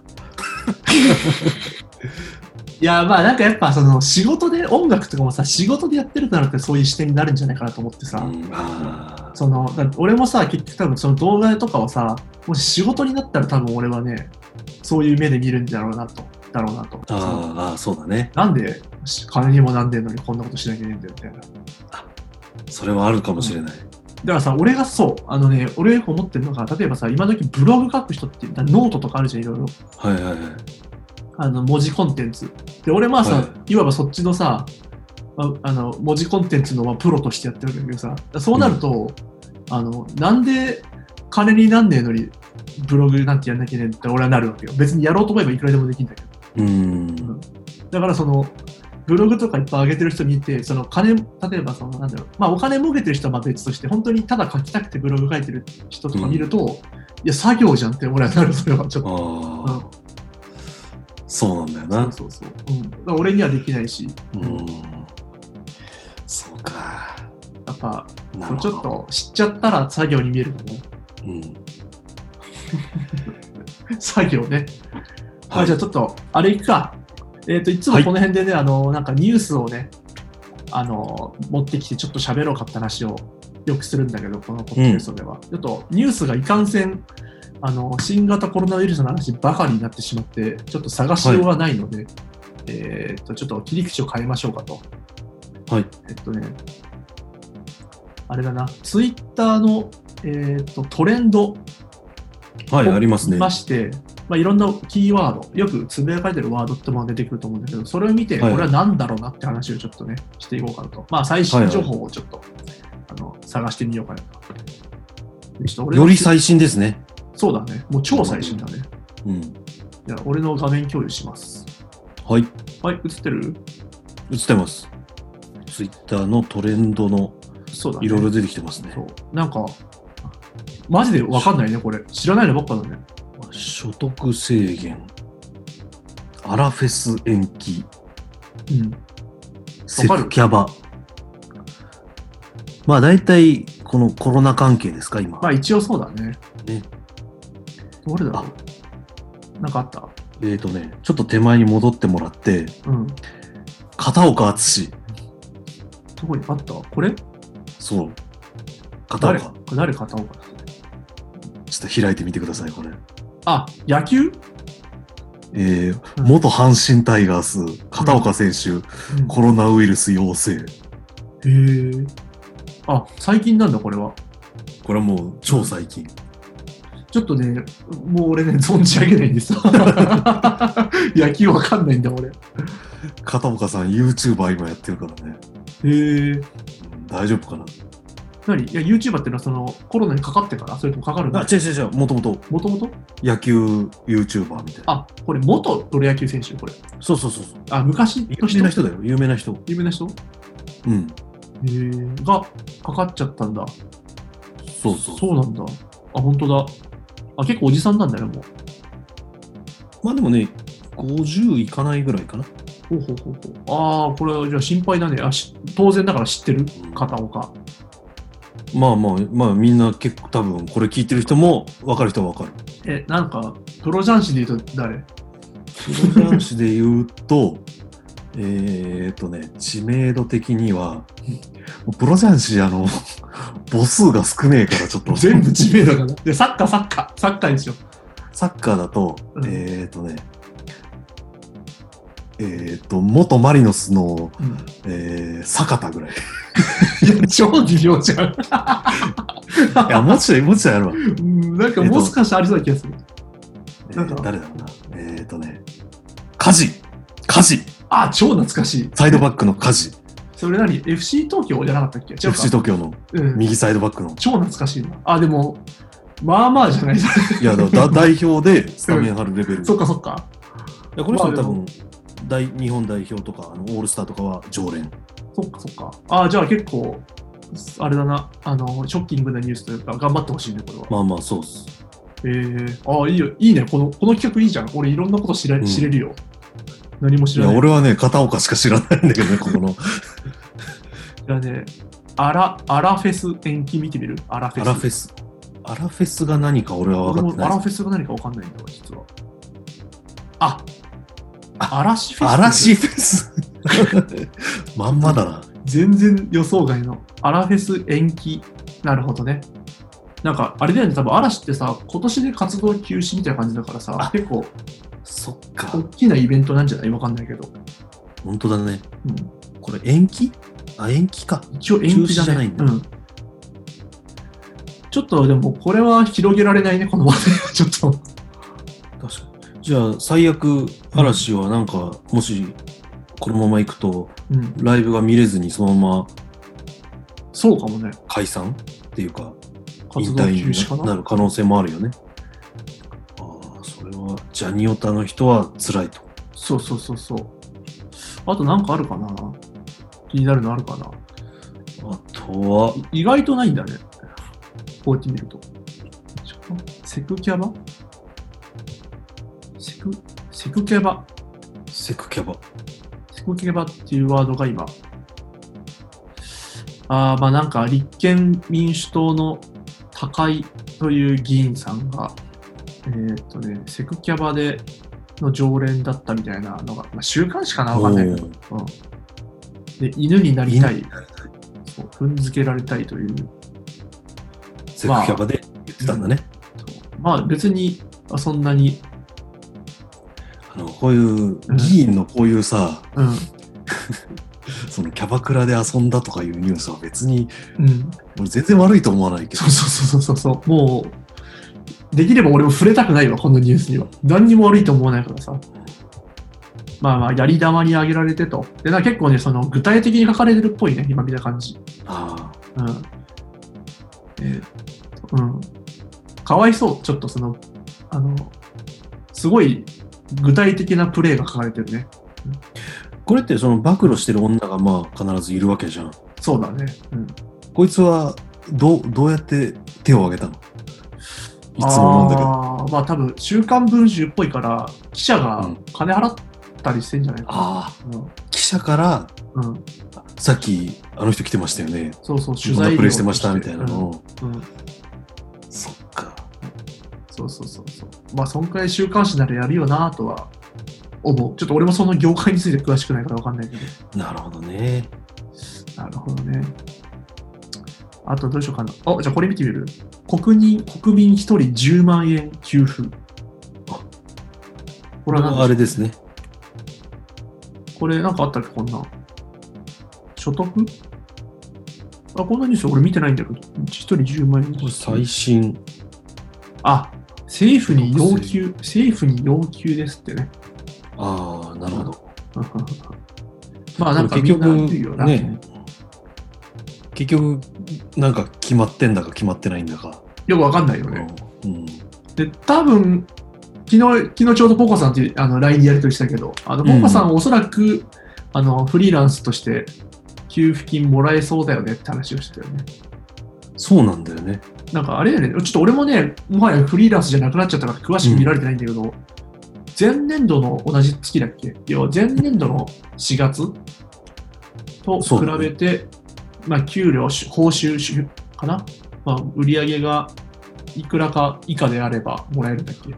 いや、まあなんかやっぱその仕事で音楽とかもさ、仕事でやってるとなるとそういう視点になるんじゃないかなと思ってさ。うん、あその俺もさ、結局多分その動画とかをさ、もし仕事になったら多分俺はね、そういう目で見るんだろうなと。だろうなと。あああ、そうだね。なんで金にもなんでんのにこんなことしなきゃいけないんだよみたいな。それはあるかもしれない。だからさ、俺がそう、あのね、俺思ってるのが、例えばさ、今時ブログ書く人って、ノートとかあるじゃん、いろいろ。はいはいはい。あの、文字コンテンツ。で、俺まあさ、はいい、わばそっちのさ、ああの、文字コンテンツのまあプロとしてやってるんだけどさ、そうなると、あの、なんで金になんねえのに、ブログなんてやんなきゃいけないんだって俺はなるわけよ。別にやろうと思えばいくらでもできるんだけど。うーん。だからその、ブログとかいっぱい上げてる人見て、その金、例えばその、なんだろう、まあお金儲けてる人はまあ別として、本当にただ書きたくてブログ書いてる人とか見ると、いや、作業じゃんって俺はなる、それはちょっと。ああ、そうなんだよな。そうそうそう。うん、だから俺にはできないし、うん。そうか。やっぱ。ちょっと知っちゃったら作業に見えるかもね。うん。作業ね。あはいじゃあちょっと、あれいくか。えっ、と、いつもこの辺でね、あの、なんかニュースをね、あの、持ってきてちょっと喋ろうかって話をよくするんだけど、このポッドキャストでは。ちょっとニュースがいかんせん、あの、新型コロナウイルスの話ばかりになってしまって、ちょっと探しようがないので、えっ、と、ちょっと切り口を変えましょうかと。はい。えっとね、あれだな、ツイッターの、えっとトレンドはい、ありますね。まして、まあ、いろんなキーワード、よくつぶやかれてるワードっても出てくると思うんだけど、それを見て、こはいれは何だろうなって話をちょっとね、していこうかなと。まあ、最新情報をちょっと、あの探してみようかなと。より最新ですね。そうだね。もう超最新だね。うん。じゃあ、俺の画面共有します。はい。はい、映ってる？映ってます。ツイッターのトレンドのそうだね。いろいろ出てきてますねそ。う。なんか、マジでわかんないね、これ。知らないのばっかだね。所得制限、アラフェス延期、うん。セクキャバ。まあ大体このコロナ関係ですか、今。まあ、一応そうだね。ねどれだろう？なんかあった？えっ、とね、ちょっと手前に戻ってもらって、うん。片岡敦どこにあった？これ？そう。片誰岡。誰？片岡ちょっと開いてみてください、これ。あ、野球、えーうん元阪神タイガース、片岡選手、うんコロナウイルス陽性。へえ。あ、最近なんだ、これは？これはもう超最近。ちょっとね、もう俺ね、存じ上げないんですよ。野球わかんないんだ、俺。へ片岡さん YouTuber 今やってるからね。え。うん大丈夫かな？何？いや、YouTuber ってのはそのコロナにかかってからそれともかかるの？あ、違う違う違う、もともともともと野球 YouTuber みたいな。あ、これ元プロ野球選手？これ。そうそうそうそう。あ、昔？の有名な人だよ、有名な人。有名な人？へうん。え。がかかっちゃったんだ。そうそう。そうなんだ。あ、本当だ。あ、結構おじさんなんだね、もう。まあでもね、50いかないぐらいかな。ほうほうほうほう。ああ、これはじゃあ心配だね。あし当然だから知ってる？片岡。まあまあ、まあみんな結構多分これ聞いてる人も分かる人は分かる。え、なんか、プロ雀士で言うと誰？プロ雀士で言うと、えーっとね、知名度的には、プロ雀士、あの、母数が少ねえからちょっと、全部知名度がな。で、サッカー、サッカー、サッカーですよ。サッカーだと、うんえーっとね、えーっと、元マリノスの、うん、えー、坂田ぐらい。いや、超微妙じゃん。いや、もうちょい、もうちょいあるわ。うんなんかもう少しありそうな気がする。なんかえー誰だろうな。えーっとね、カジカジあ、超懐かしい。サイドバックのカジそれ何 ?FC 東京じゃなかったっけ？FC 東京のうん、右サイドバックの。超懐かしいな。あ、でも、まあまあじゃない。いや、だだ代表でスタメン張るレベル。そっかそっか。いやこの人は多分、大日本代表とかあのオールスターとかは常連。そっかそっか。あ、じゃあ結構、あれだな。あの、ショッキングなニュースというか、頑張ってほしいね、これは。まあまあ、そうっす。えー、あいいよ、いいね、このこの企画いいじゃん。俺、いろんなこと知れ,、うん知れるよ。何も知いや、らない。俺はね、片岡しか知らないんだけどね、こ この。じゃあね、アラ、アラフェス延期見てみる？アラフェス。アラフェス。アラフェスが何か俺は俺分かってないもアラフェスが何かわかんないんだわ、実は。あ嵐フェス。嵐フェス まんまだな。全然予想外の。アラフェス延期。なるほどね。なんか、あれだよね、多分嵐ってさ、今年で活動休止みたいな感じだからさあ、結構、そっか大。きなイベントなんじゃない？わかんないけど。本当だね。うん。これ延期？あ、延期か。一応延期じゃないんだうん。ちょっとでもこれは広げられないね、この話題は ちょっと。確かに。じゃあ、最悪、嵐はなんか、もし、このまま行くと、うん。ライブが見れずにそのままそうかもね。解散っていうか、引退。になる可能性もあるよね。ああ、それは、ジャニオタの人は辛いと。そうそうそうそう。あとなんかあるかな？気になるのあるかな？あとは、意外とないんだね。こうやって見ると。セクキャバ？セク、セクキャバ。セクキャバ。セクキャバっていうワードが今。あ、まあなんか立憲民主党の高井という議員さんが、えーっとね、セクキャバでの常連だった。みた。いなのが、まあ、週刊誌かなわかんないけど、うん、で犬になりた。いそう踏んづけられた。いというセクキャバで言ってた。んだね。そうまあ別にそんなに、の、こういう、議員のこういうさ、うん。そのキャバクラで遊んだとかいうニュースは別に、うん、俺全然悪いと思わないけど。そう。そうそうそうそう。もうできれば俺も触れたくないわこのニュースには。何にも悪いと思わないからさ。まあまあやり玉にあげられてと。でな結構ねその具体的に書かれてるっぽいね今見た感じ。あうん。えーうん。かわいそう。ちょっとそのあのすごい具体的なプレーが書かれてるねあこれってその暴露してる女がまあ必ずいるわけじゃん。そうだね。うん、こいつはどう、どうやって手を挙げたの？いつも思うんだけど。あーまあ多分、週刊文春っぽいから、記者がうん金払ったりしてんじゃないかああ、記者から、な。うん。うん、さっきあの人来てましたよね。そうそう、取材プレイしてましたみたいなのを。うん。うん。そうそうそうそう。まあ、そんくらい週刊誌ならやるよなとは思う。ちょっと俺もその業界について詳しくないからわかんないけど。なるほどね。なるほどね。あとどうしようかな。あ、じゃあこれ見てみる国民、国民一人10万円給付。あ、これは何あれですね。これなんかあったっけ？こんなん。所得？あ、こんなニュース俺見てないんだけど。一人10万円最新。あ、政府に要求、政府に要求ですってね。ああ、なるほど。まあなんか結局。ね、結局、なんか決まってんだか決まってないんだか。よくわかんないよね。うん。で、多分昨日、昨日ちょうどポコさんってあの LINE でやり取りしたけど、あのポコさんおそらく、あのフリーランスとして給付金もらえそうだよねって話をしてたよね。そうなんだよね。なんかあれだよね、ちょっと俺もね、もはやフリーランスじゃなくなっちゃったから詳しく見られてないんだけど、前年度の同じ月だっけ？要は前年度の4月と比べて、まあ給料、報酬しかな、まあ、売り上げがいくらか以下であればもらえるんだっけ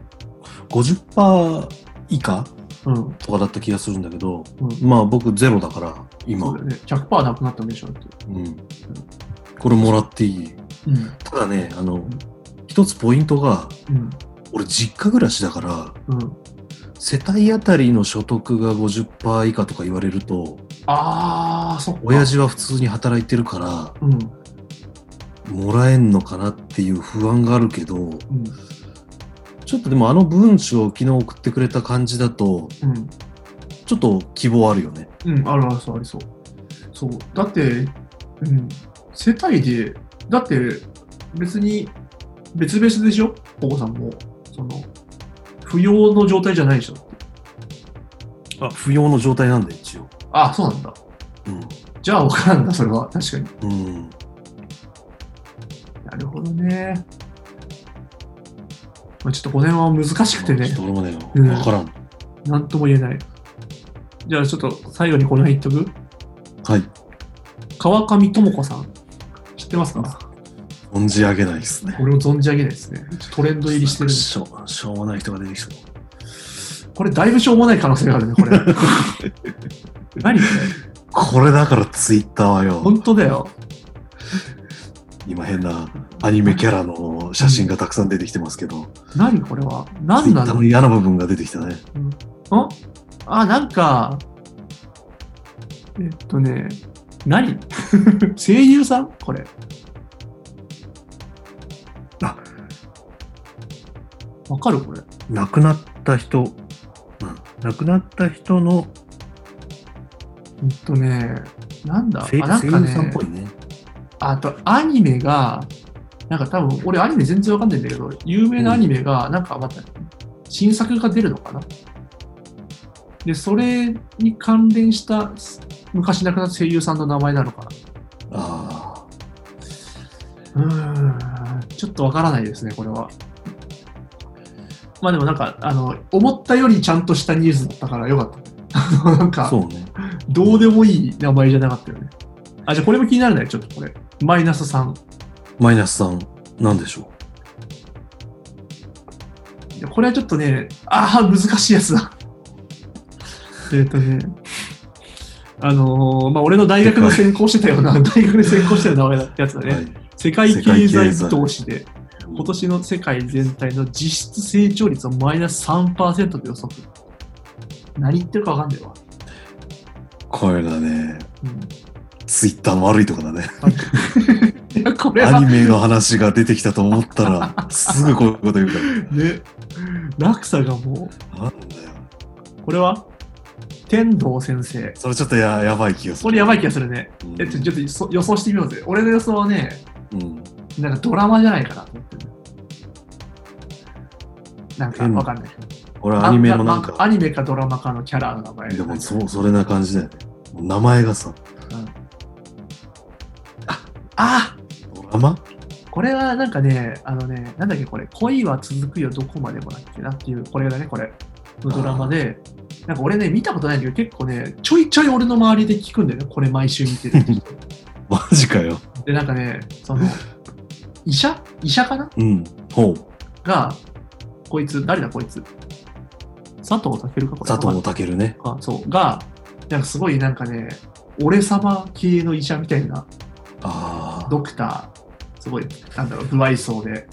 ？50%以下？うん。とかだった気がするんだけど、うんまあ僕ゼロだから、今。そうだよね。100%なくなったんでしょ？って。うん。これもらっていい？うん。ただね、あの、一つポイントが、うん。俺実家暮らしだから、うん。世帯当たりの所得が50%以下とか言われると、あー、そっか。親父は普通に働いてるから、うん。もらえんのかなっていう不安があるけど、うん。ちょっとでもあの文章を昨日送ってくれた感じだと、うん。ちょっと希望あるよね。うん、あるあるそう、ありそう。そう。だって、うん。世帯で、だって、別に、別々でしょ？お子さんも。その、不要の状態じゃないでしょ？あ、不要の状態なんだ、一応。あ、そうなんだ。うじゃあ分からんだ、それは。確かに。ん。うん。なるほどね。まあ、ちょっとこの辺は難しくてねちょっ。と俺もね、うんわからん。なんとも言えない。じゃあちょっと最後にこの辺言っとく？はい。川上智子さん。知ってますか？存じ上げないですね。俺も存じ上げないですね。トレンド入りしてる。しょうしょうもない人が出てきそう。これだいぶしょうもない可能性があるね、これ。何？ここれだからツイッターはれよ、本当だよ。今変なアニメキャラの写真がたくさん出てきてますけど、何？これは？ツイッター何なのの嫌な部分が出てきたね。んあ、なんか、えっとね、何？声優さん？これ。あわかる？これ。亡くなった人、うん、亡くなった人のほんとね、なんだ？声あ、なんか声優さんっねぽ、いね。あとアニメが、なんか多分、俺アニメ全然わかんないんだけど、有名なアニメが、なんかまた、新作が出るのかな？で、それに関連した昔亡くなった声優さんの名前なのかあなうーん、ちょっとわからないですね、これは。まあでもなんか、あの、思ったよりちゃんとしたニュースだったからよかった。なんあ、か、そうね。どうでもいい名前じゃなかったよね。あ、じゃあこれも気になるね、ちょっとこれ。マイナス3。マイナス3、なんでしょいやこれはちょっとね、ああ、難しいやつだ。えっとね、あのーまあ、俺の大学の専攻してたような、大学で専攻してた名前だやつだう。ね。はい。世界経済済見通しで、今年の世界全体の実質成長率をマイナス3%で予測。何言ってるか分かんないわ。これがね、うんツイッターの悪いとこだね。いや、これはアニ、メの話が出てきたと思ったら、すぐこういうこと言うか ね、落差がもら。なんだよ。う、これは？天童先生。それちょっとややばい気がする。これやばい気がするね。うんえちょちょっとそ予想してみようぜ。俺の予想はね、うん。なんかドラマじゃないかなと思ってる。なんかわかんない。俺はアニメのなんあか、アニメかドラマかのキャラの名前。でもそう、それな感じだよね。名前がさ、あドラマ？これはなんかね、あのね、なんだっけこれ、恋は続くよどこまでもだっけなっていう、これだね、これ。のドラマで、なんか俺ね、見たことないんだけど、結構ね、ちょいちょい俺の周りで聞くんだよね、これ毎週見てる人。マジかよ。で、なんかね、その、医者？医者かな？うん。ほう。が、こいつ、誰だこいつ？佐藤健かこれ。佐藤健ね。あそうが、なんかすごいなんかね、俺様系の医者みたいなああ。ドクター、すごい、なんだろう、不愛想で。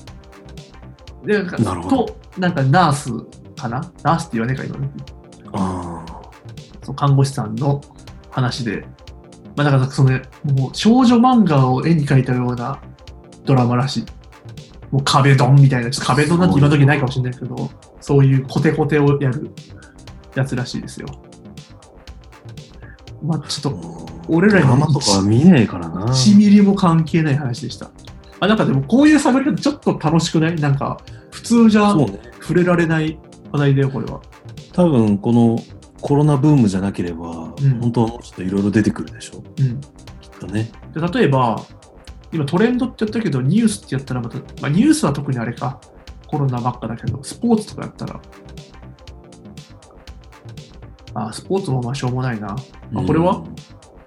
で、なんかなるほどと、なんかナースかな？ナースって言わねえか、今ね。あそう看護師さんの話で。まあ、だからその、もう少女漫画を絵に描いたようなドラマらしい。もう壁ドンみたいな、ちょっと壁ドンなんて今時ないかもしれないけど、そういうコテコテをやるやつらしいですよ。まあ、ちょっとあ。俺らにはとかは見ねえからな。1ミリも関係ない話でした。あ、なんかでもこういう喋り方ちょっと楽しくない？なんか普通じゃ。触れられない話題だよ、これは。多分、このコロナブームじゃなければ、うん本当はもうちょっといろいろ出てくるでしょ。うん。きっとね。で例えば、今トレンドって言ったけど、ニュースってやったらまた、まあ、ニュースは特にあれか、コロナばっかだけど、スポーツとかやったら、あ、スポーツもまあしょうもないな。あこれは？うん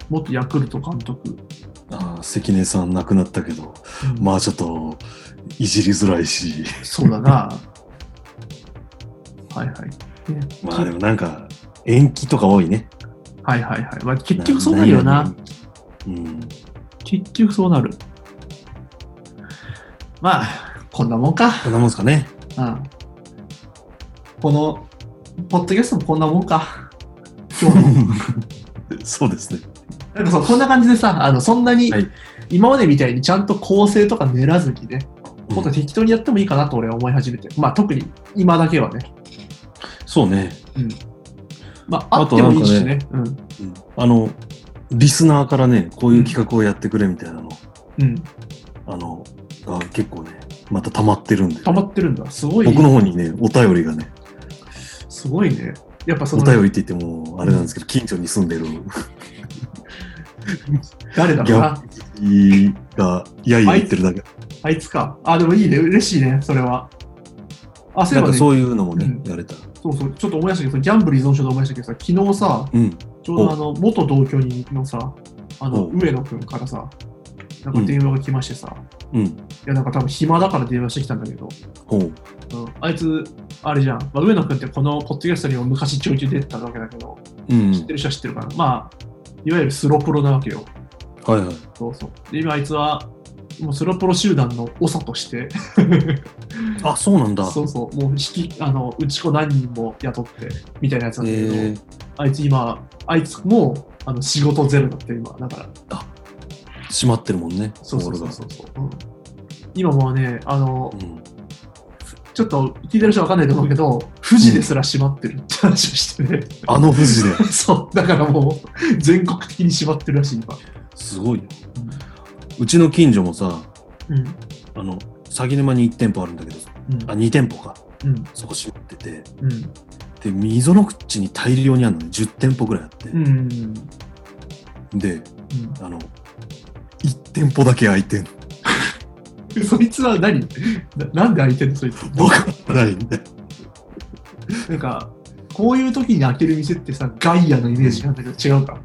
元ヤクルト監督。ああ、関根さん亡くなったけど、うんまあちょっと、いじりづらいし。そうだな。はいはい。ねまあでもなんか、延期とか多いね。はいはいはい。まあ、結局そうなるよな。。うん。結局そうなる。まあ、こんなもんか。こんなもんですかね。うん。この、ポッドキャストもこんなもんか。今日の。そうですね。なんかそう、こんな感じでさ、あの、そんなに、はい今までみたいにちゃんと構成とか練らずにね、うんもっと適当にやってもいいかなと俺は思い始めて。まあ特に今だけはね。そうね。うん。まああってもいいしね。うん。うんあの、リスナーからね、こういう企画をやってくれみたいなの、うん。あの、が結構ね、また溜まってるんで。溜まってるんだ。すごい。僕の方にね、お便りがね、すごいね。やっぱそおの、便りって言っても、あれなんですけど、近所に住んでる 誰だろうな。ギャが、いやいや言ってるだけ。あいつか。あ、でもいいね。嬉しいね。それは。あ、そういそういうのもね、うんやれたら。そうそう、ちょっと思い出したけど、ギャンブル依存症で思い出したけどさ、昨日さ、うん。ちょうどあの、元同居人のさ、あの、お上野くんからさ、なんか電話が来ましてさ、うん。いや、なんか多分暇だから電話してきたんだけど、ほう。うん、あいつ、あれじゃん、まあ、上野くんってこのポッドキャストにも昔ちょいちょい出てたわけだけど、うん。知ってる人は知ってるかな。まあ、いわゆるスロプロなわけよ。はいはい。そうそう。で、今あいつは、もうスロプロ集団の長として、あ、そうなんだ。そうそう、もう引き、あの、うち子何人も雇って、みたいなやつなんだけど、えー、あいつ今、あいつも、あの仕事ゼロだって今。だから、閉まってるもんね、そうそうそうそうそう、うん今もうね、あの、うんちょっと聞いてる人わかんないと思うけど、富士ですら閉まってるって話をしてね。あの富士で。そう、だからもう全国的に閉まってるらしい、今。すごいよ。うちの近所もさ、うん。あの、鷺沼に1店舗あるんだけど、うん。あ、2店舗か。うん。そこ閉まってて。うん。で、溝の口に大量にあるのに10店舗ぐらいあって。うん。うん。で、あの、1店舗だけ開いてんの。う んそいつは何？ななんで開いてんの？そいつ。わかんないんだよ。なんか、こういう時に開ける店ってさ、ガイアのイメージなんだけど、違うか？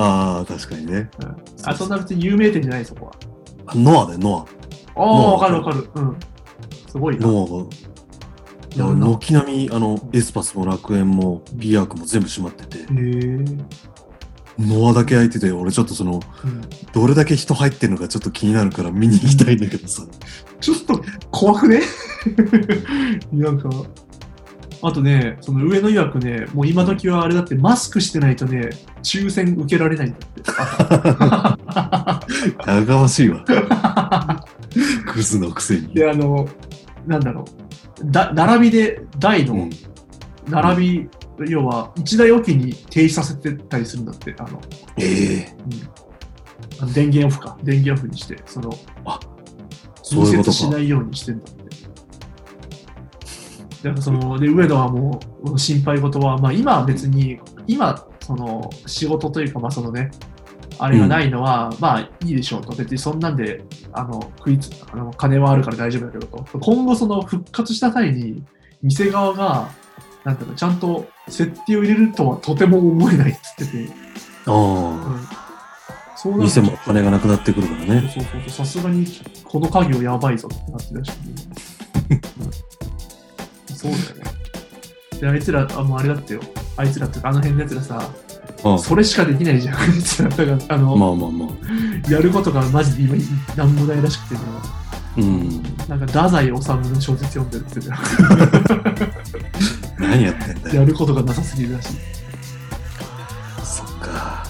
ああ、確かにね。うん、あ、そんな別に有名店じゃない、そこは。あノアだよ、ノああ、ノアわかるわかる。うん。すごいア。な。ノアが。やるな軒並み、あの、エスパスも楽園も、ビアークも全部閉まってて、へえ。ノアだけ開いてて、俺ちょっとその、うんどれだけ人入ってるのかちょっと気になるから見に行きたいんだけどさ。ちょっと怖くね？なんか、あとね、その上の曰くね、もう今時はあれだってマスクしてないとね、抽選受けられないんだって。やがましいわ。クズのくせに。で、あの、なんだろう、だ並びで台のうん並び、要は一台おきに停止させてたりするんだって、あの、ええあの電源オフか、電源オフにして、その、そういうことしないようにしてんだって。だからそので上野はもう心配事は、まあ、今は別に、今、その仕事というか、まあそのね、あれがないのは、まあいいでしょうと、別にそんなんであの食いつあの金はあるから大丈夫だけどと、今後、その復活した際に、店側が、なんていうの、ちゃんと設定を入れるとはとても思えないっつってて、あうん。そうあ。なると店もお金がなくなってくるからね。そうそうそう、さすがにこの家業やばいぞってなってるらし。い、ねうんそうだよね。で、あいつら、あもうあれだってよ。あいつらってあの辺のやつらさ、あそれしかできないじゃん。だから、あの、まあまあまあ。やることがマジで今、なんもないらしくてね、うん。なんか、太宰治の小説読んでるって言って何やってんだたよ。やることがなさすぎるらしい。そっか。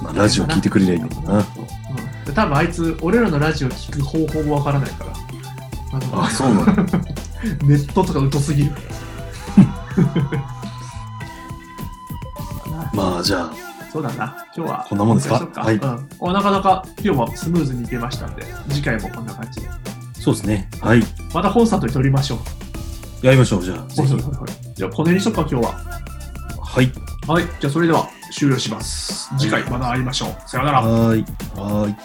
まあ、ラジオ聞いてくれりゃいいんだけどな。うん、多分あいつ、俺らのラジオ聞く方法もわからないから。あのあ、そうなの。ネットとか疎すぎる。まあ、じゃあ、そうだな。今日は。こんなもんですか？そうはいうん。おなかなか今日はスムーズにいけましたんで、次回もこんな感じで。そうですね。はい。またコンサートに撮りましょう。やりましょう、じゃあ。ぜひ。じゃあ、この辺にしとくか、今日は。はい。はい。じゃあ、それでは終了します。次回また会いましょう。さようなら。はーい。はーい。